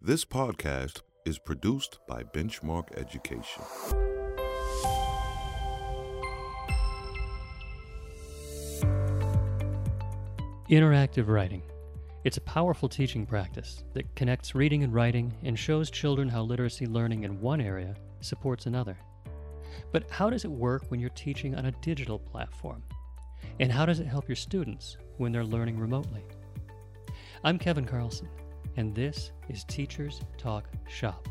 This podcast is produced by Benchmark Education. Interactive writing. It's a powerful teaching practice that connects reading and writing and shows children how literacy learning in one area supports another. But how does it work when you're teaching on a digital platform? And how does it help your students when they're learning remotely? I'm Kevin Carlson, and this is Teachers Talk Shop.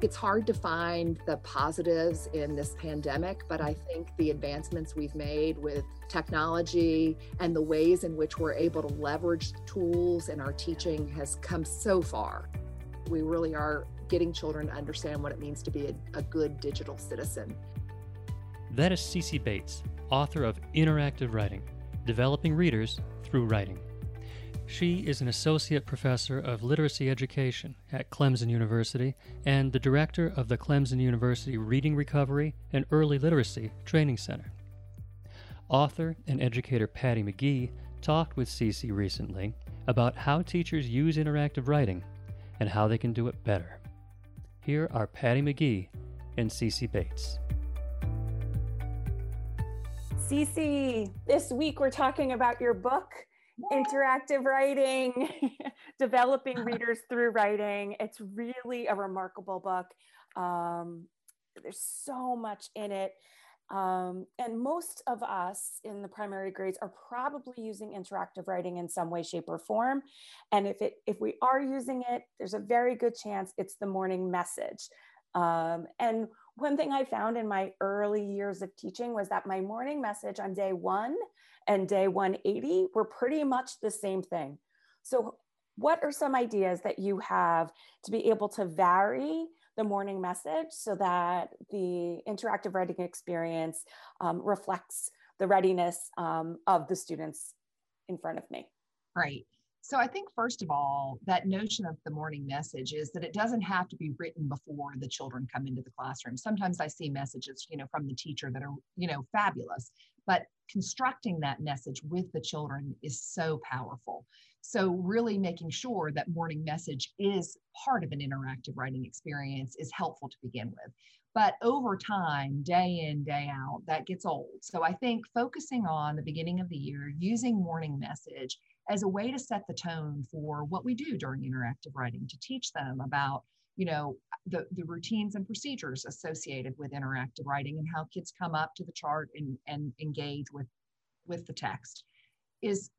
It's hard to find the positives in this pandemic, but I think the advancements we've made with technology and the ways in which we're able to leverage tools in our teaching has come so far. We really are getting children to understand what it means to be a, a good digital citizen. That is Cece Bates, author of Interactive Writing Developing Readers Through Writing. She is an associate professor of literacy education at Clemson University and the director of the Clemson University Reading Recovery and Early Literacy Training Center. Author and educator Patty McGee talked with Cece recently about how teachers use interactive writing and how they can do it better. Here are Patty McGee and Cece Bates. Cece, this week we're talking about your book, interactive writing, developing readers through writing. It's really a remarkable book. Um, there's so much in it. Um, and most of us in the primary grades are probably using interactive writing in some way, shape, or form. And if it if we are using it, there's a very good chance it's the morning message. Um, and one thing I found in my early years of teaching was that my morning message on day one and day 180 were pretty much the same thing. So, what are some ideas that you have to be able to vary the morning message so that the interactive writing experience um, reflects the readiness um, of the students in front of me? Right. So I think first of all, that notion of the morning message is that it doesn't have to be written before the children come into the classroom. Sometimes I see messages, you know, from the teacher that are, you know, fabulous, but constructing that message with the children is so powerful. So really making sure that morning message is part of an interactive writing experience is helpful to begin with. But over time, day in, day out, that gets old. So I think focusing on the beginning of the year, using morning message as a way to set the tone for what we do during interactive writing to teach them about you know the, the routines and procedures associated with interactive writing and how kids come up to the chart and, and engage with with the text is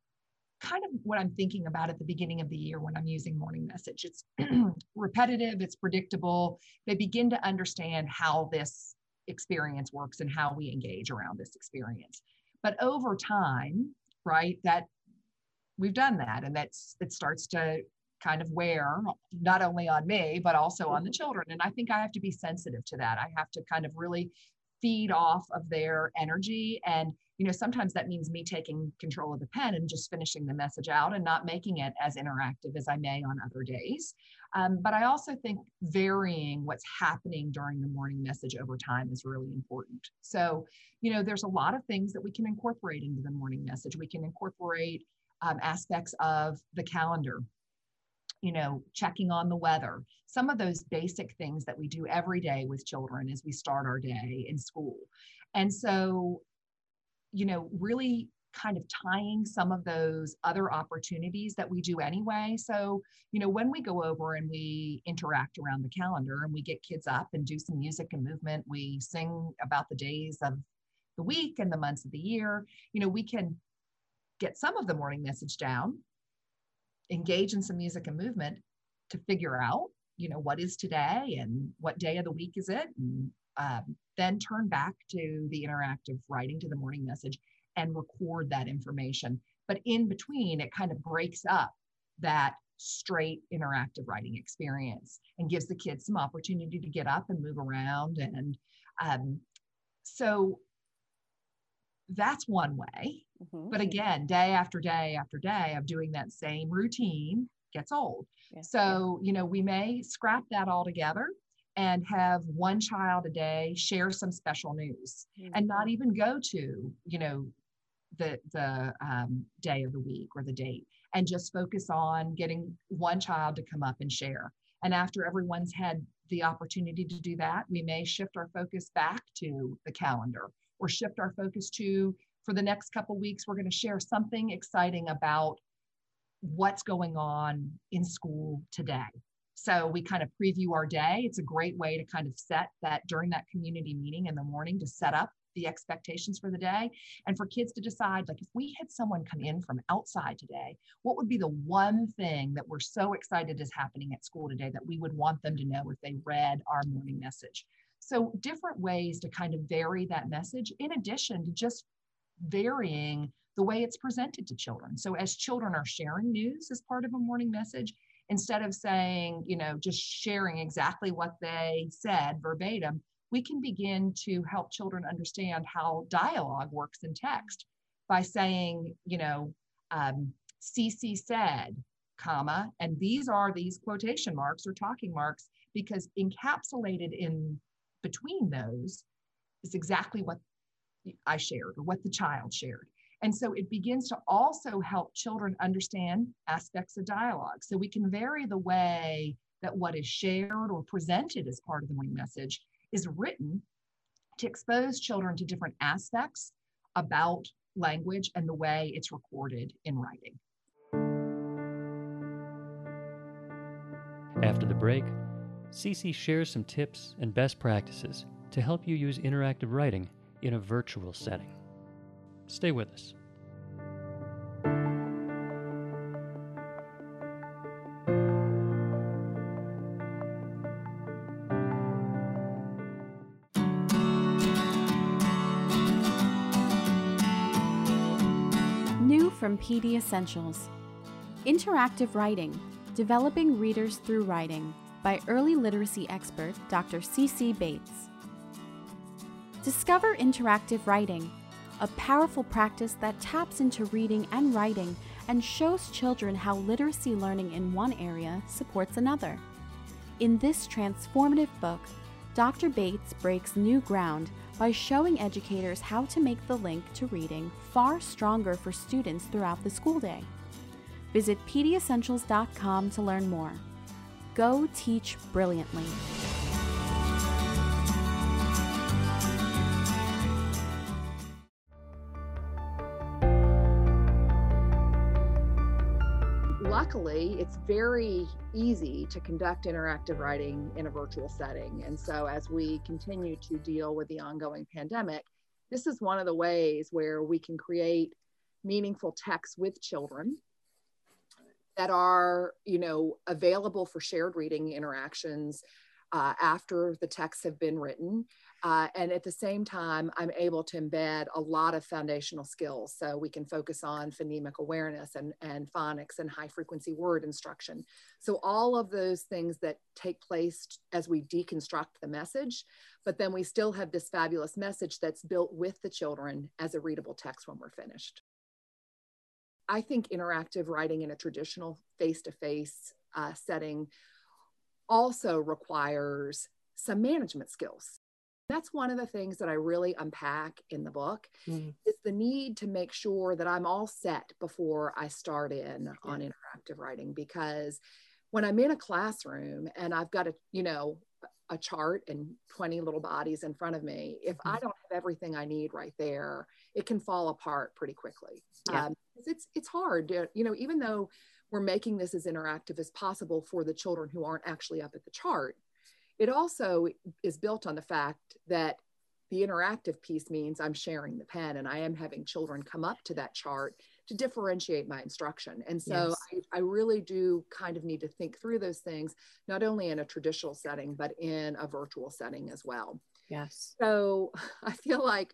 kind of what i'm thinking about at the beginning of the year when i'm using morning message. It's repetitive it's predictable. They begin to understand how this experience works and how we engage around this experience. But over time right that we've done that. And that's it starts to kind of wear not only on me but also on the mm-hmm. children. And i think i have to be sensitive to that. I have to kind of really feed off of their energy. And you know sometimes that means me taking control of the pen and just finishing the message out and not making it as interactive as i may on other days. Um, but i also think varying what's happening during the morning message over time is really important. So you know there's a lot of things that we can incorporate into the morning message. We can incorporate um, aspects of the calendar you know checking on the weather some of those basic things that we do every day with children as we start our day in school and so you know really kind of tying some of those other opportunities that we do anyway. So, you know, when we go over and we interact around the calendar and we get kids up and do some music and movement, we sing about the days of the week and the months of the year, you know, we can get some of the morning message down, engage in some music and movement to figure out, you know, what is today and what day of the week is it, and um, then turn back to the interactive writing to the morning message and record that information. But in between, it kind of breaks up that straight interactive writing experience and gives the kids some opportunity to get up and move around. And um, so that's one way. Mm-hmm. But again, day after day after day of doing that same routine gets old. Yeah. So, you know, we may scrap that all together and have one child a day share some special news mm-hmm. and not even go to, you know, the the um, day of the week or the date and just focus on getting one child to come up and share. And after everyone's had the opportunity to do that, we may shift our focus back to the calendar or shift our focus to for the next couple weeks, we're going to share something exciting about what's going on in school today. So we kind of preview our day. It's a great way to kind of set that during that community meeting in the morning to set up the expectations for the day and for kids to decide like if we had someone come in from outside today what would be the one thing that we're so excited is happening at school today that we would want them to know if they read our morning message so different ways to kind of vary that message in addition to just varying the way it's presented to children. So as children are sharing news as part of a morning message, instead of saying, you know, just sharing exactly what they said verbatim, we can begin to help children understand how dialogue works in text by saying, you know, um, CC said, comma, and these are these quotation marks or talking marks because encapsulated in between those is exactly what I shared or what the child shared. And so it begins to also help children understand aspects of dialogue. So we can vary the way that what is shared or presented as part of the morning message is written to expose children to different aspects about language and the way it's recorded in writing. After the break, Cece shares some tips and best practices to help you use interactive writing in a virtual setting. Stay with us. New from PD Essentials Interactive Writing Developing Readers Through Writing by early literacy expert Dr. C.C. Bates. Discover interactive writing, a powerful practice that taps into reading and writing and shows children how literacy learning in one area supports another. In this transformative book, Dr. Bates breaks new ground by showing educators how to make the link to reading far stronger for students throughout the school day. Visit pdessentials.com to learn more. Go teach brilliantly. luckily, it's very easy to conduct interactive writing in a virtual setting. And so, as we continue to deal with the ongoing pandemic, this is one of the ways where we can create meaningful text with children that are, you know, available for shared reading interactions uh, after the texts have been written. Uh, and at the same time, I'm able to embed a lot of foundational skills. So we can focus on phonemic awareness and, and phonics and high frequency word instruction. So all of those things that take place as we deconstruct the message, but then we still have this fabulous message that's built with the children as a readable text when we're finished. I think interactive writing in a traditional face to face setting also requires some management skills that's one of the things that I really unpack in the book mm. is the need to make sure that I'm all set before I start in yeah. on interactive writing because when I'm in a classroom and I've got a, you know, a chart and 20 little bodies in front of me, if mm-hmm. I don't have everything I need right there, it can fall apart pretty quickly. Yeah. Um, it's it's hard, to, you know, even though we're making this as interactive as possible for the children who aren't actually up at the chart it also is built on the fact that the interactive piece means I'm sharing the pen and I am having children come up to that chart to differentiate my instruction. And so yes. I, I, really do kind of need to think through those things, not only in a traditional setting, but in a virtual setting as well. Yes. So I feel like,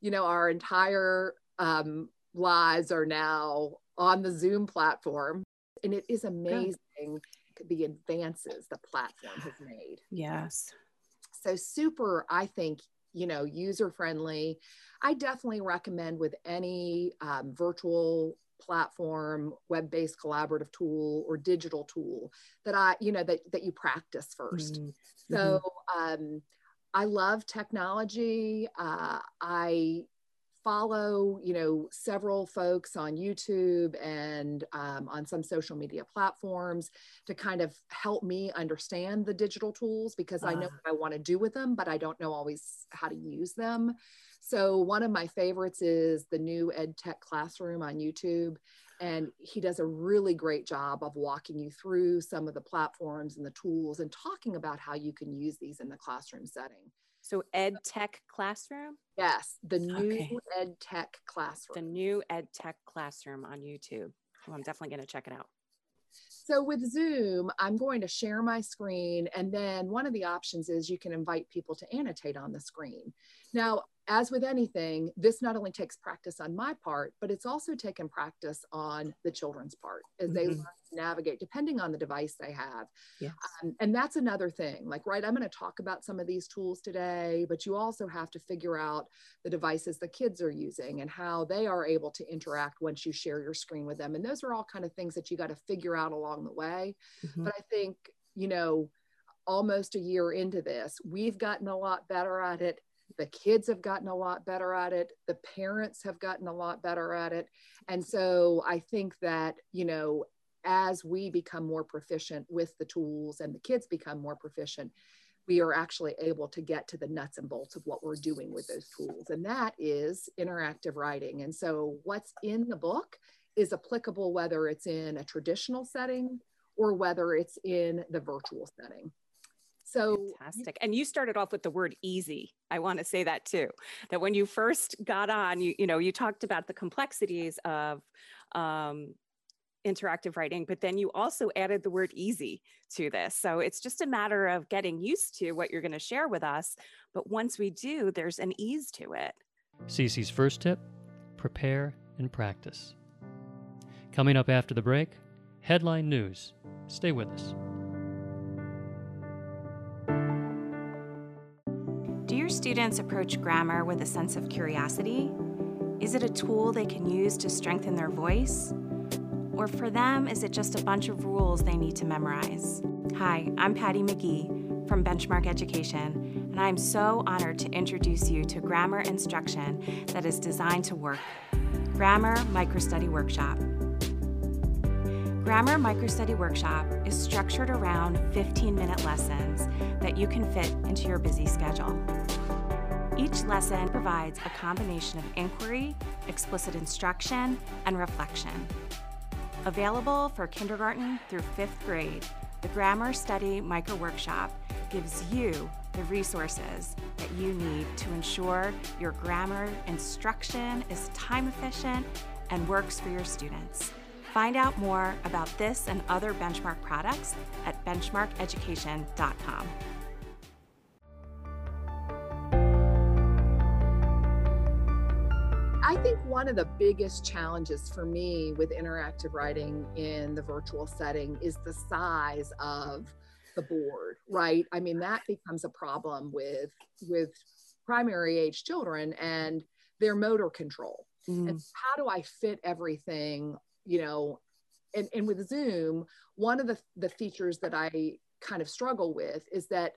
you know, our entire um, lives are now on the Zoom platform. And it is amazing. Good the advances the platform has made. Yes. So super, I think, you know, user friendly. I definitely recommend with any um, virtual platform, web-based collaborative tool or digital tool that I, you know, that, that you practice 1st mm-hmm. So um, I love technology. Uh, I follow, you know, several folks on YouTube and um, on some social media platforms to kind of help me understand the digital tools because uh. I know ah. what I want to do with them, but I don't know always how to use them. So one of my favorites is the new Ed Tech Classroom on YouTube. And he does a really great job of walking you through some of the platforms and the tools and talking about how you can use these in the classroom setting. So Ed Tech Classroom? Yes, the new okay. Ed Tech Classroom. The new Ed Tech Classroom on YouTube. Oh, I'm definitely going to check it out. So with Zoom, I'm going to share my screen and then one of the options is you can invite people to annotate on the screen. Now, as with anything, this not only takes practice on my part, but it's also taken practice on the children's part as mm-hmm. they learn to navigate, depending on the device they have. Yes. Um, and that's another thing. Like, right, I'm going to talk about some of these tools today, but you also have to figure out the devices the kids are using and how they are able to interact once you share your screen with them. And those are all kind of things that you got to figure out along the way. Mm-hmm. But I think, you know, almost a year into this, we've gotten a lot better at it the kids have gotten a lot better at it. The parents have gotten a lot better at it. And so i think that you know as we become more proficient with the tools and the kids become more proficient we are actually able to get to the nuts and bolts of what we're doing with those tools. And that is interactive writing. And so what's in the book is applicable whether it's in a traditional setting or whether it's in the virtual setting so fantastic. And you started off with the word easy. I want to say that too. That when you first got on, you, you know, you talked about the complexities of um, interactive writing, but then you also added the word easy to this. So it's just a matter of getting used to what you're going to share with us. But once we do, there's an ease to it. Cece's first tip prepare and practice. Coming up after the break, headline news. Stay with us. Students approach grammar with a sense of curiosity? Is it a tool they can use to strengthen their voice? Or for them, is it just a bunch of rules they need to memorize? Hi, I'm Patty McGee from Benchmark Education, and I'm so honored to introduce you to grammar instruction that is designed to work Grammar Microstudy Workshop. Grammar Microstudy Workshop is structured around 15 minute lessons that you can fit into your busy schedule. Each lesson provides a combination of inquiry, explicit instruction, and reflection. Available for kindergarten through fifth grade, the Grammar Study Micro Workshop gives you the resources that you need to ensure your grammar instruction is time efficient and works for your students. Find out more about this and other Benchmark products at benchmarkeducation.com. I think one of the biggest challenges for me with interactive writing in the virtual setting is the size of the board, right? I mean, that becomes a problem with with primary age children and their motor control. Mm. And how do I fit everything, you know, and, and with Zoom, one of the, the features that I kind of struggle with is that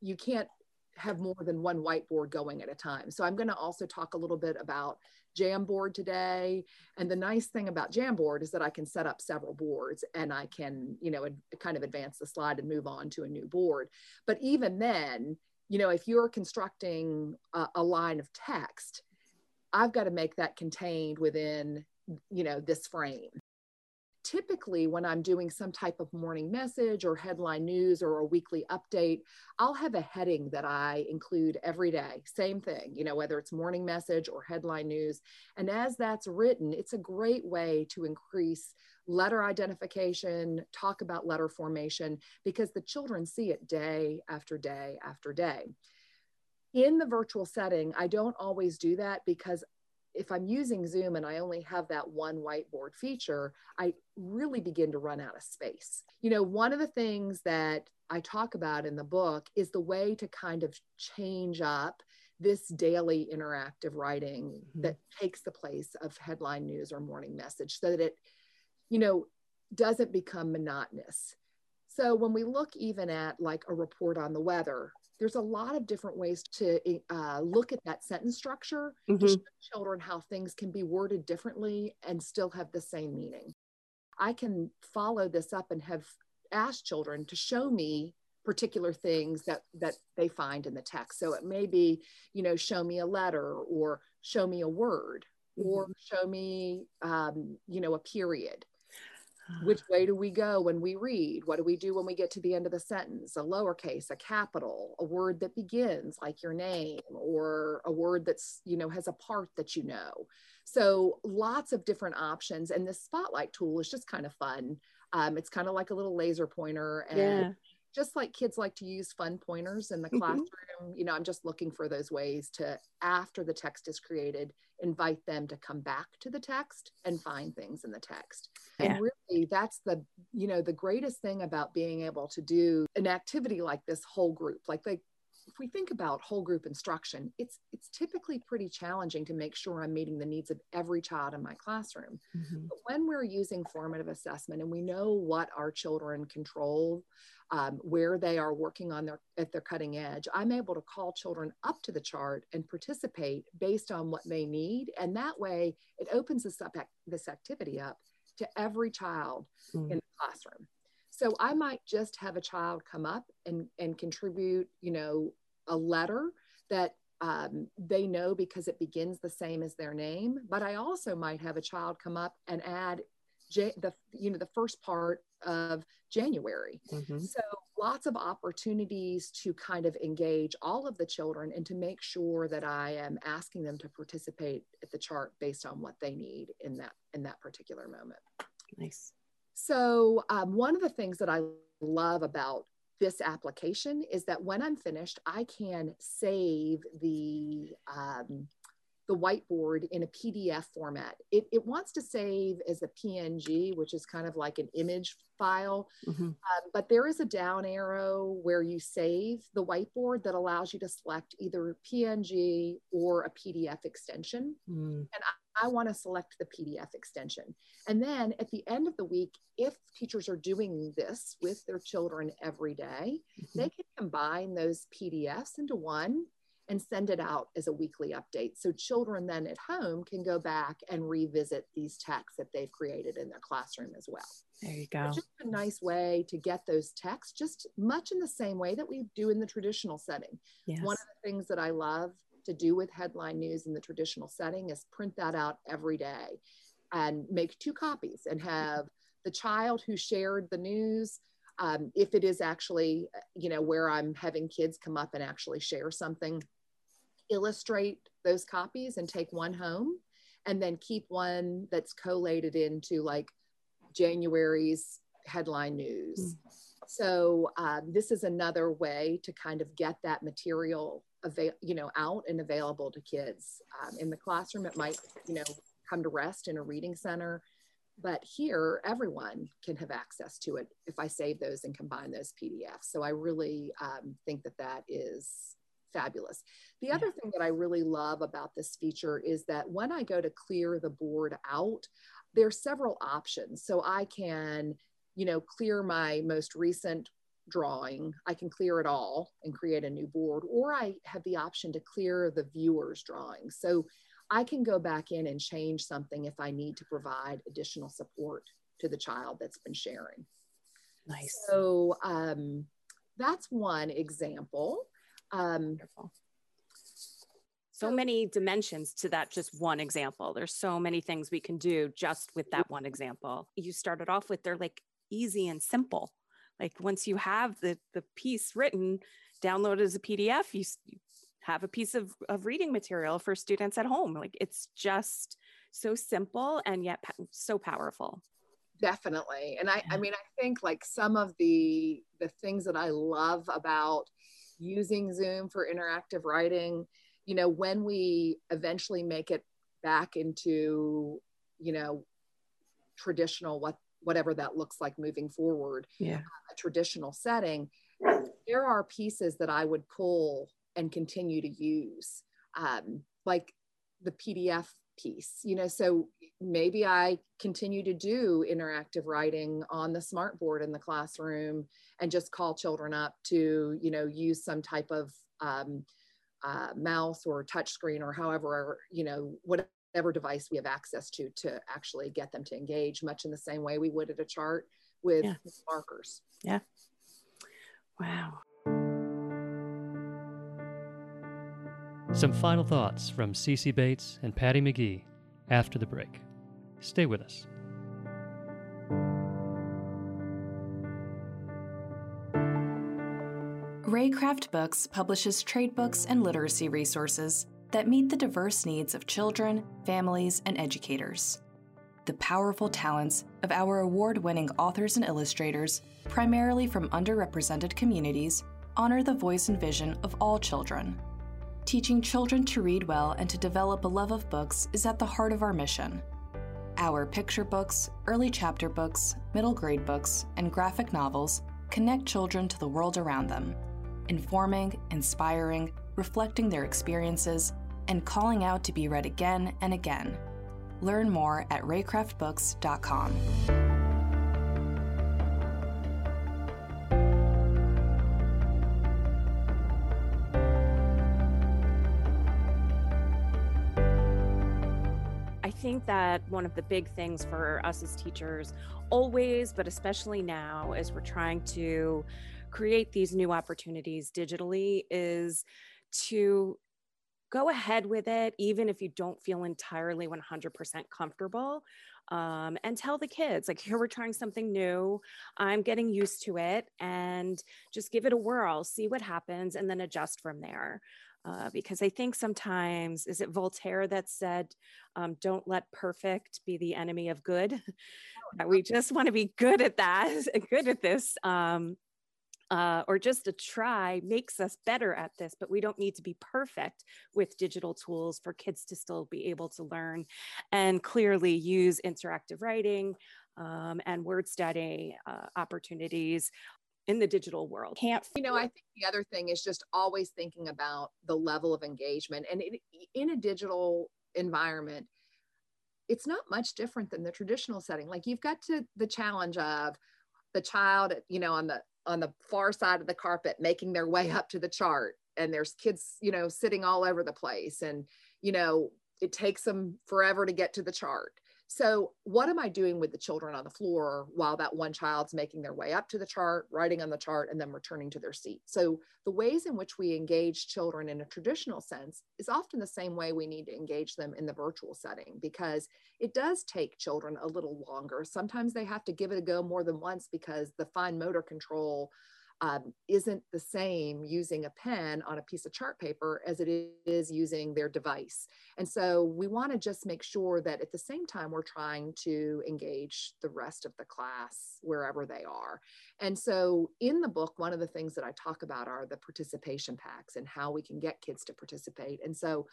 you can't have more than one whiteboard going at a time. So I'm going to also talk a little bit about Jamboard today. And the nice thing about Jamboard is that I can set up several boards and I can, you know, kind of advance the slide and move on to a new board. But even then, you know, if you're constructing a, a line of text, I've got to make that contained within, you know, this frame typically when I'm doing some type of morning message or headline news or a weekly update, I'll have a heading that I include every day. Same thing, you know, whether it's morning message or headline news. And as that's written, it's a great way to increase letter identification, talk about letter formation, because the children see it day after day after day. In the virtual setting, I don't always do that because if I'm using Zoom and I only have that one whiteboard feature, I really begin to run out of space. You know, one of the things that I talk about in the book is the way to kind of change up this daily interactive writing mm-hmm. that takes the place of headline news or morning message so that it, you know, doesn't become monotonous. So when we look even at like a report on the weather, there's a lot of different ways to uh, look at that sentence structure mm-hmm. to show children how things can be worded differently and still have the same meaning. I can follow this up and have asked children to show me particular things that that they find in the text. So it may be, you know, show me a letter or show me a word mm-hmm. or show me, um, you know, a period which way do we go when we read? What do we do when we get to the end of the sentence? A lowercase, a capital, a word that begins like your name, or a word that's, you know, has a part that you know. So lots of different options. And this spotlight tool is just kind of fun. Um, it's kind of like a little laser pointer. And yeah just like kids like to use fun pointers in the mm-hmm. classroom, you know, I'm just looking for those ways to, after the text is created, invite them to come back to the text and find things in the text. Yeah. And really, that's the, you know, the greatest thing about being able to do an activity like this whole group, like like if we think about whole group instruction, it's it's typically pretty challenging to make sure I'm meeting the needs of every child in my classroom. Mm-hmm. But when we're using formative assessment and we know what our children control, um, where they are working on their at their cutting edge, I'm able to call children up to the chart and participate based on what they need, and that way it opens this up this activity up to every child mm-hmm. in the classroom. So I might just have a child come up and, and contribute, you know, a letter that um, they know because it begins the same as their name. But I also might have a child come up and add J- the you know the first part of January. Mm-hmm. So lots of opportunities to kind of engage all of the children and to make sure that I am asking them to participate at the chart based on what they need in that in that particular moment. Nice. So, um, one of the things that I love about this application is that when I'm finished, I can save the um, the whiteboard in a PDF format. It, it wants to save as a PNG, which is kind of like an image file. Mm-hmm. Um, but there is a down arrow where you save the whiteboard that allows you to select either PNG or a PDF extension. Mm. And I, I want to select the PDF extension. And then at the end of the week, if teachers are doing this with their children every day, mm-hmm. they can combine those PDFs into one and send it out as a weekly update. So children then at home can go back and revisit these texts that they've created in their classroom as well. There you go. just a nice way to get those texts, just much in the same way that we do in the traditional setting. Yes. One of the things that I love to do with headline news in the traditional setting is print that out every day and make two copies and have the child who shared the news um, if it is actually you know where i'm having kids come up and actually share something illustrate those copies and take one home and then keep one that's collated into like January's headline news. Mm. So um, this is another way to kind of get that material avail- you know out and available to kids um, in the classroom. It might you know come to rest in a reading center, but here everyone can have access to it if I save those and combine those PDFs. So I really um, think that that is fabulous. The other thing that I really love about this feature is that when I go to clear the board out, there are several options. So I can, you know, clear my most recent drawing. I can clear it all and create a new board, or I have the option to clear the viewer's drawing. So I can go back in and change something if I need to provide additional support to the child that's been sharing. Nice. So um, that's one example. Um, Wonderful. So many dimensions to that just one example. There's so many things we can do just with that one example. You started off with they're like easy and simple. Like once you have the the piece written, download as a PDF, you, you have a piece of, of reading material for students at home. Like it's just so simple and yet so powerful definitely and i i mean i think like some of the the things that i love about using Zoom for interactive writing, you know, when we eventually make it back into, you know, traditional, what, whatever that looks like moving forward, yeah. a traditional setting, there are pieces that I would pull and continue to use, um, like the PDF piece you know so maybe i continue to do interactive writing on the smartboard in the classroom and just call children up to you know use some type of um, uh, mouse or touch screen or however you know whatever device we have access to to actually get them to engage much in the same way we would at a chart with Yeah. markers Yeah. Wow. Some final thoughts from Cece Bates and Patty McGee after the break. Stay with us. Reycraft Books publishes trade books and literacy resources that meet the diverse needs of children, families, and educators. The powerful talents of our award winning authors and illustrators, primarily from underrepresented communities, honor the voice and vision of all children. Teaching children to read well and to develop a love of books is at the heart of our mission. Our picture books, early chapter books, middle grade books, and graphic novels connect children to the world around them, informing, inspiring, reflecting their experiences, and calling out to be read again and again. Learn more at reycraftbooks.com. think that one of the big things for us as teachers, always, but especially now, as we're trying to create these new opportunities digitally, is to go ahead with it, even if you don't feel entirely 100% comfortable. Um, and tell the kids, like, here we're trying something new. I'm getting used to it, and just give it a whirl, see what happens, and then adjust from there. Uh, because I think sometimes, is it Voltaire that said, um, don't let perfect be the enemy of good? We just want to be good at that, good at this. Um, uh, or just a try makes us better at this, but we don't need to be perfect with digital tools for kids to still be able to learn and clearly use interactive writing um, and word study uh, opportunities in the digital world. Can't you know i think the other thing is just always thinking about the level of engagement and it, in a digital environment it's not much different than the traditional setting. Like you've got to the challenge of the child you know on the on the far side of the carpet making their way up to the chart and there's kids you know sitting all over the place and you know it takes them forever to get to the chart so what am i doing with the children on the floor while that one child's making their way up to the chart writing on the chart and then returning to their seat? So the ways in which we engage children in a traditional sense is often the same way we need to engage them in the virtual setting because it does take children a little longer. Sometimes they have to give it a go more than once because the fine motor control um, isn't the same using a pen on a piece of chart paper as it is using their device. And so we want to just make sure that at the same time, we're trying to engage the rest of the class wherever they are. And so in the book, one of the things that I talk about are the participation packs and how we can get kids to participate. And so,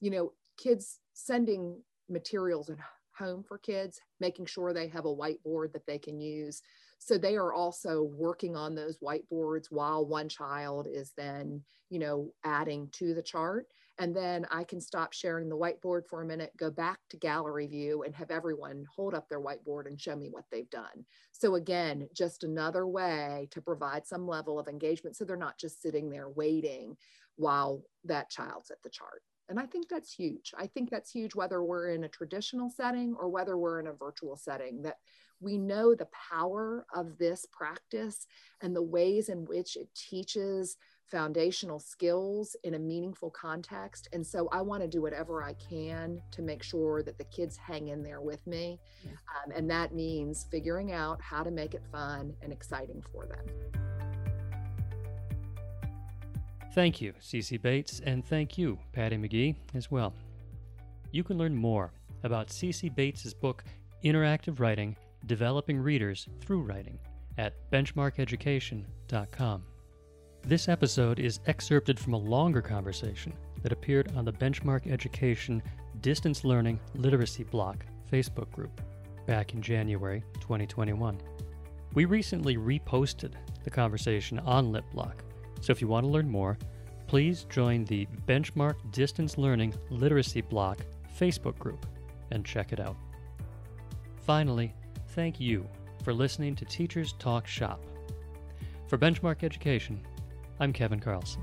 you know, kids sending materials at home for kids, making sure they have a whiteboard that they can use so they are also working on those whiteboards while one child is then you know adding to the chart. And then i can stop sharing the whiteboard for a minute go back to gallery view and have everyone hold up their whiteboard and show me what they've done. So again just another way to provide some level of engagement so they're not just sitting there waiting while that child's at the chart. And I think that's huge. I think that's huge whether we're in a traditional setting or whether we're in a virtual setting, that we know the power of this practice and the ways in which it teaches foundational skills in a meaningful context. And so I want to do whatever I can to make sure that the kids hang in there with me. Yeah. Um, and that means figuring out how to make it fun and exciting for them. Thank you, Cece Bates, and thank you, Patty McGee, as well. You can learn more about Cece Bates's book, Interactive Writing Developing Readers Through Writing, at benchmarkeducation.com. This episode is excerpted from a longer conversation that appeared on the Benchmark Education Distance Learning Literacy Block Facebook group back in January 2021. We recently reposted the conversation on LitBlock, so if you want to learn more, please join the Benchmark Distance Learning Literacy Block Facebook group and check it out. Finally, thank you for listening to Teachers Talk Shop. For Benchmark Education, I'm Kevin Carlson.